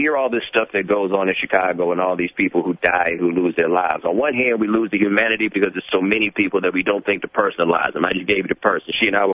hear all this stuff that goes on in Chicago and all these people who die, who lose their lives. On one hand, we lose the humanity because there's so many people that we don't think to personalize them. I just gave you the person. She and I were